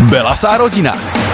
Belasá rodina.